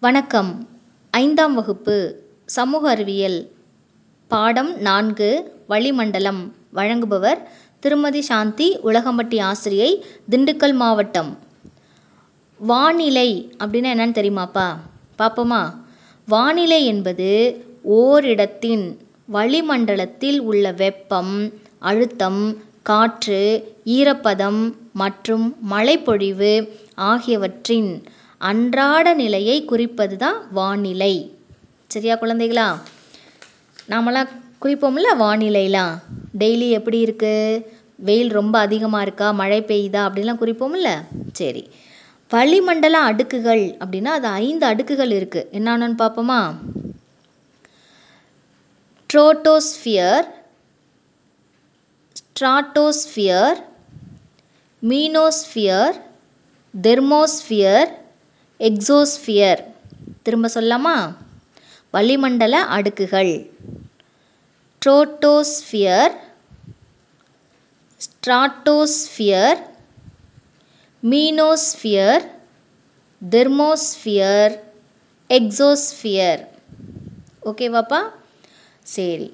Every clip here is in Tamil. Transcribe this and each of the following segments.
வணக்கம். ஐந்தாம் வகுப்பு சமூக அறிவியல். பாடம் நான்கு வளிமண்டலம். வழங்குபவர் திருமதி சாந்தி உலகம்பட்டி ஆசிரியை திண்டுக்கல் மாவட்டம். வானிலை அப்படின்னா என்னன்னு தெரியுமாப்பா? பார்ப்போமா வானிலை என்பது ஓரிடத்தின் வளிமண்டலத்தில் உள்ள வெப்பம் அழுத்தம் காற்று ஈரப்பதம் மற்றும் மழைப்பொழிவு ஆகியவற்றின் அன்றாட நிலையை குறிப்பது தான் வானிலை. சரியா குழந்தைகளா? நாமெல்லாம் குறிப்போம்ல வானிலைலாம் டெய்லி எப்படி இருக்குது வெயில் ரொம்ப அதிகமாக இருக்கா? மழை பெய்யுதா? அப்படிலாம் குறிப்போம்ல? சரி. வளிமண்டல அடுக்குகள் அப்படின்னா அது ஐந்து அடுக்குகள் இருக்குது என்னென்னு பார்ப்போமா? Troposphere stratosphere mesosphere thermosphere exosphere. திரும்ப சொல்லலாமா? வளிமண்டல அடுக்குகள். Troposphere stratosphere mesosphere thermosphere exosphere. ஓகேவாப்பா? சரி.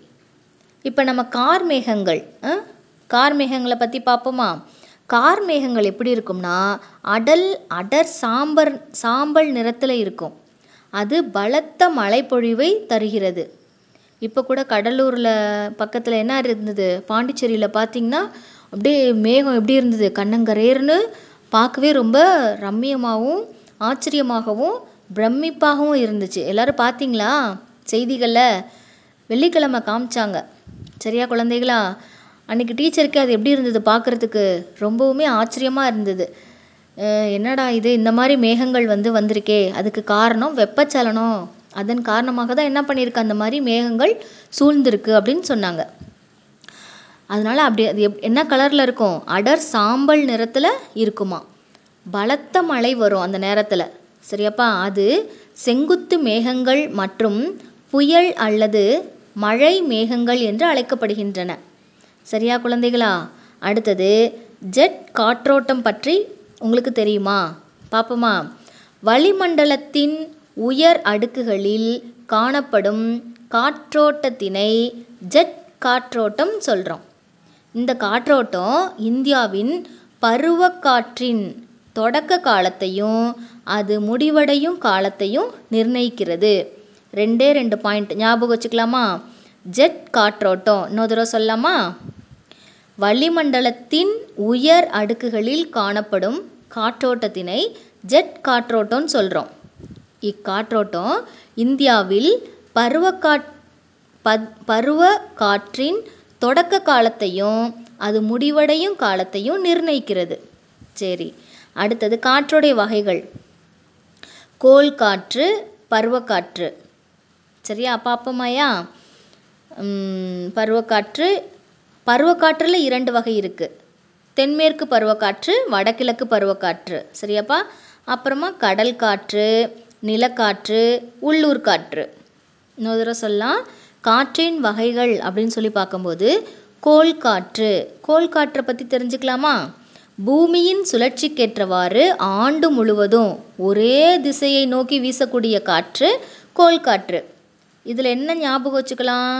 இப்போ நம்ம கார் மேகங்கள் கார் மேகங்களை பற்றி பார்ப்போமா? கார் மேகங்கள் எப்படி இருக்கும்னா அடல் அடர் சாம்பர் சாம்பல் நிறத்தில் இருக்கும். அது பலத்த மழைப்பொழிவை தருகிறது. இப்போ கூட கடலூரில் பக்கத்தில் என்ன இருந்தது? பாண்டிச்சேரியில் பார்த்திங்கன்னா அப்படியே மேகம் எப்படி இருந்தது? கண்ணங்கரேர்னு பார்க்கவே ரொம்ப ரம்மியமாகவும் ஆச்சரியமாகவும் பிரமிப்பாகவும் இருந்துச்சு. எல்லோரும் பார்த்தீங்களா செய்திகளில் வெள்ளிக்கிழமை காமிச்சாங்க. சரியா குழந்தைகளா? அன்றைக்கு டீச்சருக்கு அது எப்படி இருந்தது பார்க்குறதுக்கு ரொம்பவுமே ஆச்சரியமாக இருந்தது. என்னடா இது? இந்த மாதிரி மேகங்கள் வந்து வந்திருக்கே. அதுக்கு காரணம் வெப்பச்சலனம். அதன் காரணமாக தான் என்ன பண்ணியிருக்கு அந்த மாதிரி மேகங்கள் சூழ்ந்திருக்கு அப்படின்னு சொன்னாங்க. அதனால் அப்படி அது எப் என்ன கலரில் இருக்கும்? அடர் சாம்பல் நிறத்தில் இருக்குமா? பலத்த மழை வரும் அந்த நேரத்தில். சரியாப்பா? அது செங்குத்து மேகங்கள் மற்றும் புயல் அல்லது மழை மேகங்கள் என்று அழைக்கப்படுகின்றன. சரியா குழந்தைகளா? அடுத்தது ஜெட் காற்றோட்டம் பற்றி உங்களுக்கு தெரியுமா? பார்ப்போமா வளிமண்டலத்தின் உயர் அடுக்குகளில் காணப்படும் காற்றோட்டத்தினை ஜெட் காற்றோட்டம் சொல்கிறோம் இந்த காற்றோட்டம் இந்தியாவின் பருவக்காற்றின் தொடக்க காலத்தையும் அது முடிவடையும் காலத்தையும் நிர்ணயிக்கிறது. ரெண்டே ரெண்டு பாயிண்ட் ஞாபகம் வச்சுக்கலாமா? ஜெட் காற்றோட்டம். இன்னொரு தடவை சொல்லலாமா? வளிமண்டலத்தின் உயர் அடுக்குகளில் காணப்படும் காற்றோட்டத்தினை ஜெட் காற்றோட்டம்னு சொல்கிறோம் இக்காற்றோட்டம் இந்தியாவில் பருவக்காற் பத் பருவ காற்றின் தொடக்க காலத்தையும் அது முடிவடையும் காலத்தையும் நிர்ணயிக்கிறது. சரி அடுத்தது காற்றுடைய வகைகள். கோல் காற்று பருவக்காற்று. சரியா பார்ப்போமாயா பருவக்காற்று பருவக்காற்றில் இரண்டு வகை இருக்குது தென்மேற்கு பருவக்காற்று வடகிழக்கு பருவக்காற்று. சரியாப்பா? அப்புறமா கடல் காற்று நிலக்காற்று உள்ளூர் காற்று. இன்னொரு தடவை சொல்லலாம். காற்றின் வகைகள் அப்படின்னு சொல்லி பார்க்கும்போது கோல் காற்று கோல் காற்றை பற்றி தெரிஞ்சுக்கலாமா? பூமியின் சுழற்சிக்கேற்றவாறு ஆண்டு முழுவதும் ஒரே திசையை நோக்கி வீசக்கூடிய காற்று கோல் காற்று இதில் என்ன ஞாபகம் வச்சுக்கலாம்?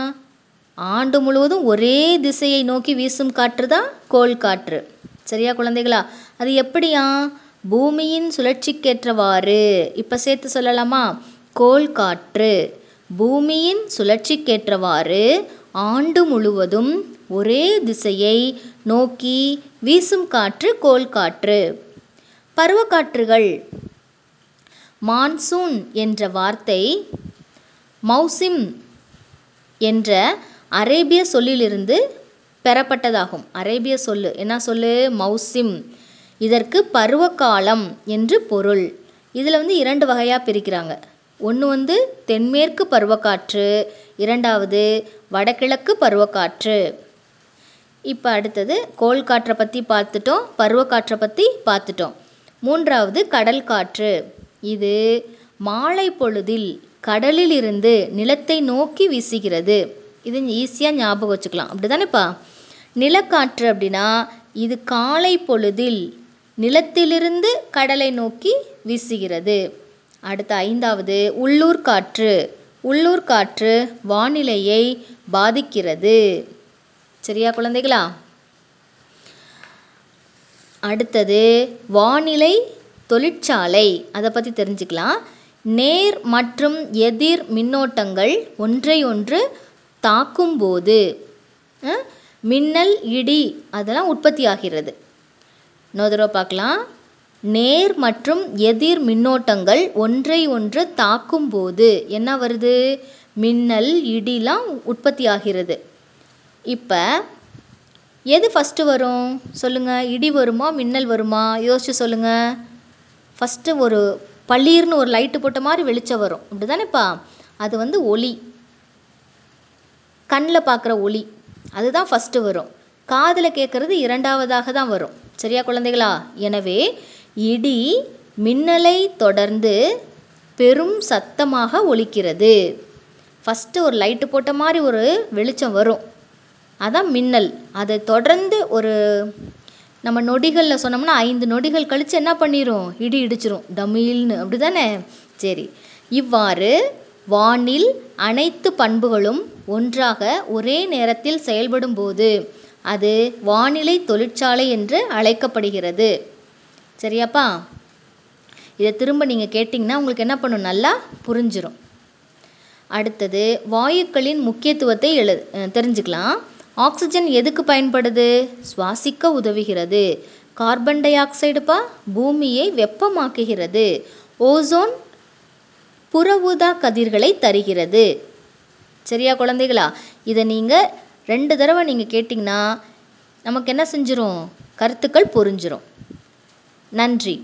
ஆண்டு முழுவதும் ஒரே திசையை நோக்கி வீசும் காற்று தான் கோள் காற்று. சரியா குழந்தைகளா? அது எப்படியா? பூமியின் சுழற்சிக்கேற்றவாறு. இப்போ சேர்த்து சொல்லலாமா? கோள் காற்று. பூமியின் சுழற்சிக்கேற்றவாறு ஆண்டு முழுவதும் ஒரே திசையை நோக்கி வீசும் காற்று கோள் காற்று. பருவக்காற்றுகள் மான்சூன் என்ற வார்த்தை மௌசிம் என்ற அரேபிய சொல்லிலிருந்து பெறப்பட்டதாகும். அரேபிய சொல்லு. என்ன சொல்லு? மௌசிம். இதற்கு பருவகாலம் என்று பொருள். இதில் வந்து இரண்டு வகையாக பிரிக்கிறாங்க. ஒன்று வந்து தென்மேற்கு பருவக்காற்று இரண்டாவது வடகிழக்கு பருவக்காற்று. இப்போ அடுத்தது கோல் காற்றை பற்றி பார்த்துட்டோம் பருவக்காற்றை பற்றி பார்த்துட்டோம். மூன்றாவது கடல் காற்று இது மாலை பொழுதில் கடலில் இருந்து நிலத்தை நோக்கி வீசுகிறது. இது ஈஸியாக ஞாபகம் வச்சுக்கலாம். அப்படி தானேப்பா நிலக்காற்று அப்படின்னா இது காலை பொழுதில் நிலத்திலிருந்து கடலை நோக்கி வீசுகிறது. அடுத்த ஐந்தாவது உள்ளூர் காற்று. உள்ளூர் காற்று வானிலையை பாதிக்கிறது. சரியா குழந்தைகளா? அடுத்தது வானிலை தொழிற்சாலை. அதை பற்றி தெரிஞ்சுக்கலாம். நேர் மற்றும் எதிர் மின்னோட்டங்கள் ஒன்றை ஒன்று தாக்கும்போது போது மின்னல் இடி அதெல்லாம் உற்பத்தி ஆகிறது இன்னொரு தடவை பார்க்கலாம். நேர் மற்றும் எதிர் மின்னோட்டங்கள் ஒன்றை ஒன்று தாக்கும்போது என்ன வருது? மின்னல் இடிலாம் உற்பத்தி ஆகிறது இப்போ எது ஃபஸ்ட்டு வரும்? சொல்லுங்கள் இடி வருமா? மின்னல் வருமா? யோசிச்சு சொல்லுங்கள் ஃபஸ்ட்டு ஒரு பளீர்னு ஒரு லைட்டு போட்ட மாதிரி வெளிச்சம் வரும். அப்படி தானேப்பா அது வந்து ஒளி. கண்ணில் பார்க்குற ஒளி. அதுதான் ஃபஸ்ட்டு வரும். காதில் கேட்குறது இரண்டாவதாக தான் வரும். சரியா குழந்தைகளா? எனவே இடி மின்னலை தொடர்ந்து பெரும் சத்தமாக ஒலிக்கிறது. ஃபஸ்ட்டு ஒரு லைட்டு போட்ட மாதிரி ஒரு வெளிச்சம் வரும். அதான் மின்னல். அதை தொடர்ந்து ஒரு நம்ம நொடிகளில் சொன்னோம்னா ஐந்து நொடிகள் கழித்து என்ன பண்ணிடும் இடி இடிச்சிரும். டமீல்னு. அப்படி தானே சரி. இவ்வாறு வானில் அனைத்து பண்புகளும் ஒன்றாக ஒரே நேரத்தில் செயல்படும்போது அது வானிலை தொழிற்சாலை என்று அழைக்கப்படுகிறது. சரியாப்பா? இதை திரும்ப நீங்கள் கேட்டிங்கன்னா உங்களுக்கு என்ன பண்ணும்? நல்லா புரிஞ்சிடும் அடுத்தது வாயுக்களின் முக்கியத்துவத்தை எழு தெரிஞ்சுக்கலாம். ஆக்சிஜன் எதுக்கு பயன்படுது? சுவாசிக்க உதவுகிறது. கார்பன் டை ஆக்சைடுப்பா? பூமியை வெப்பமாக்குகிறது. ஓசோன் புற ஊதா கதிர்களை தருகிறது. சரியா குழந்தைகளா? இதை நீங்கள் ரெண்டு தடவை நீங்கள் கேட்டிங்கன்னா நமக்கு என்ன செஞ்சிடும் கருத்துக்கள் புரிஞ்சிடும் நன்றி.